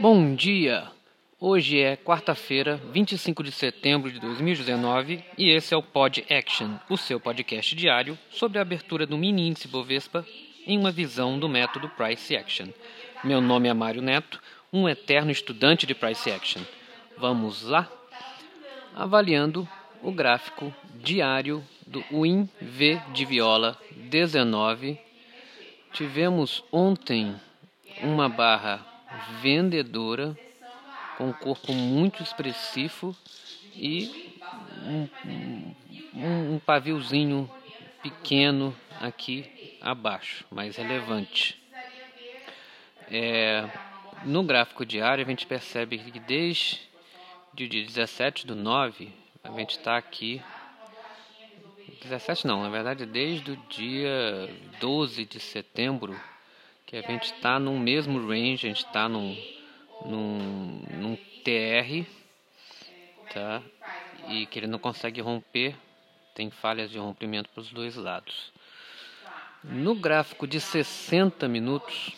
Bom dia! Hoje é quarta-feira, 25 de setembro de 2019 e esse é o Pod Action, o seu podcast diário sobre a abertura do mini índice Bovespa em uma visão do método Price Action. Meu nome é Mário Neto, um eterno estudante de Price Action. Vamos lá? Avaliando o gráfico diário do Win V de Viola 19. Tivemos ontem uma barra vendedora com um corpo muito expressivo e um, um, um paviozinho pequeno aqui abaixo, mais relevante. É, no gráfico diário a gente percebe que desde o dia 17 do 9 a gente está aqui 17 não, na verdade desde o dia 12 de setembro que a gente está no mesmo range, a gente está num, num, num TR, tá? E que ele não consegue romper, tem falhas de rompimento para os dois lados. No gráfico de 60 minutos,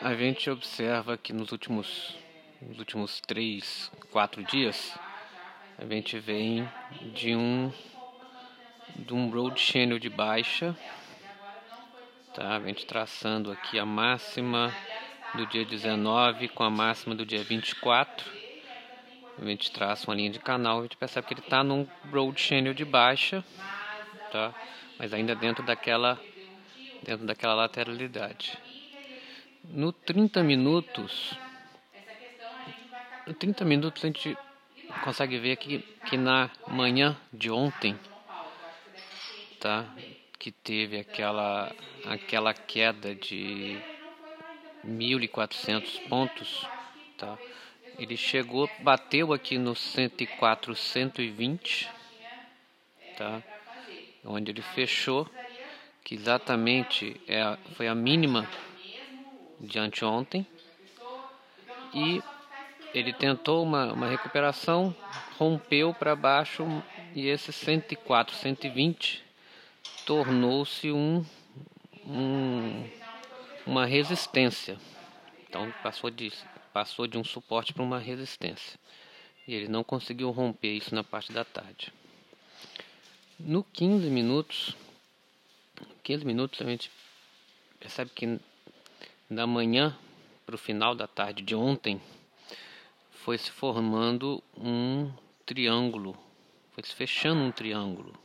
a gente observa que nos últimos, nos últimos 3, 4 dias, a gente vem de um, de um road channel de baixa Tá? A gente traçando aqui a máxima do dia 19 com a máxima do dia 24. A gente traça uma linha de canal, a gente percebe que ele está num road channel de baixa, tá? Mas ainda dentro daquela dentro daquela lateralidade. No 30 minutos, no 30 minutos a gente consegue ver que, que na manhã de ontem, tá? Que teve aquela, aquela queda de 1.400 pontos, tá? Ele chegou, bateu aqui no 104, 120, tá? Onde ele fechou, que exatamente é, foi a mínima de anteontem. E ele tentou uma, uma recuperação, rompeu para baixo e esse 104, 120 tornou-se um, um, uma resistência. Então passou de, passou de um suporte para uma resistência. E ele não conseguiu romper isso na parte da tarde. No 15 minutos, 15 minutos a gente percebe que da manhã para o final da tarde de ontem foi se formando um triângulo, foi se fechando um triângulo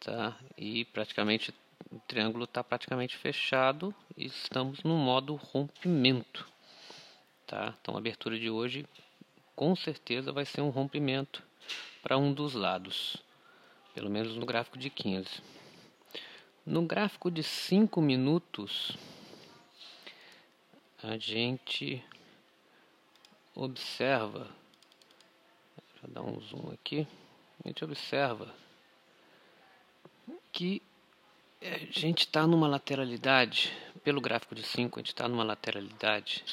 tá? E praticamente o triângulo está praticamente fechado e estamos no modo rompimento, tá? Então a abertura de hoje com certeza vai ser um rompimento para um dos lados, pelo menos no gráfico de 15. No gráfico de 5 minutos, a gente observa, deixa eu dar um zoom aqui, a gente observa que a gente está numa lateralidade, pelo gráfico de 5, a gente está numa lateralidade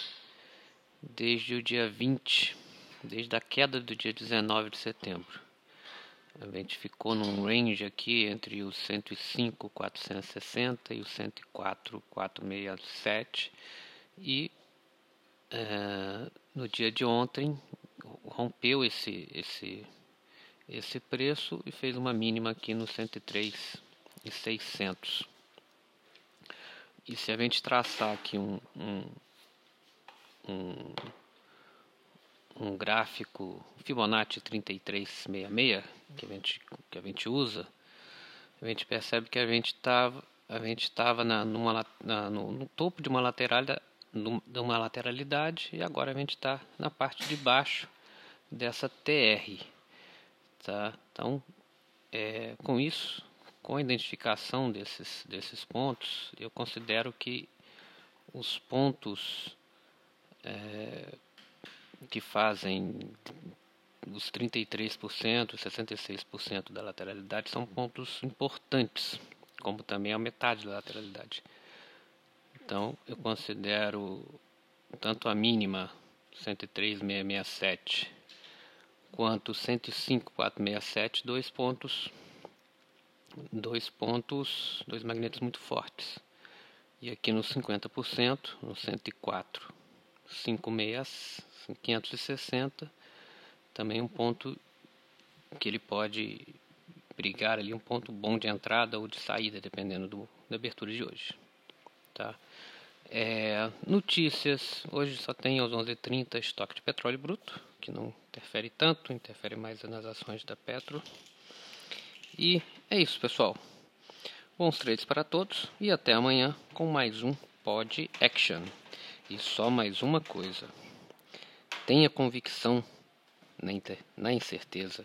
desde o dia 20, desde a queda do dia 19 de setembro. A gente ficou num range aqui entre os 105, 460 e os 104, 467 e é, no dia de ontem rompeu esse, esse, esse preço e fez uma mínima aqui no 103 e 600. E se a gente traçar aqui um, um, um, um gráfico Fibonacci 3366 que a gente, que a gente usa, a gente percebe que a gente estava a gente estava na, numa, na, no, no, topo de uma lateralidade, de uma lateralidade e agora a gente está na parte de baixo dessa TR, tá? Então, é, com isso com a identificação desses, desses pontos, eu considero que os pontos é, que fazem os 33%, 66% da lateralidade são pontos importantes, como também a metade da lateralidade. Então, eu considero tanto a mínima 103,667 quanto 105,467 dois pontos dois pontos, dois magnetos muito fortes. E aqui no 50%, no 104, 560, também um ponto que ele pode brigar ali, um ponto bom de entrada ou de saída, dependendo do, da abertura de hoje. Tá? É, notícias, hoje só tem aos 11h30 estoque de petróleo bruto, que não interfere tanto, interfere mais nas ações da Petro. E é isso, pessoal. Bons trades para todos e até amanhã com mais um Pod Action. E só mais uma coisa: tenha convicção na, na incerteza.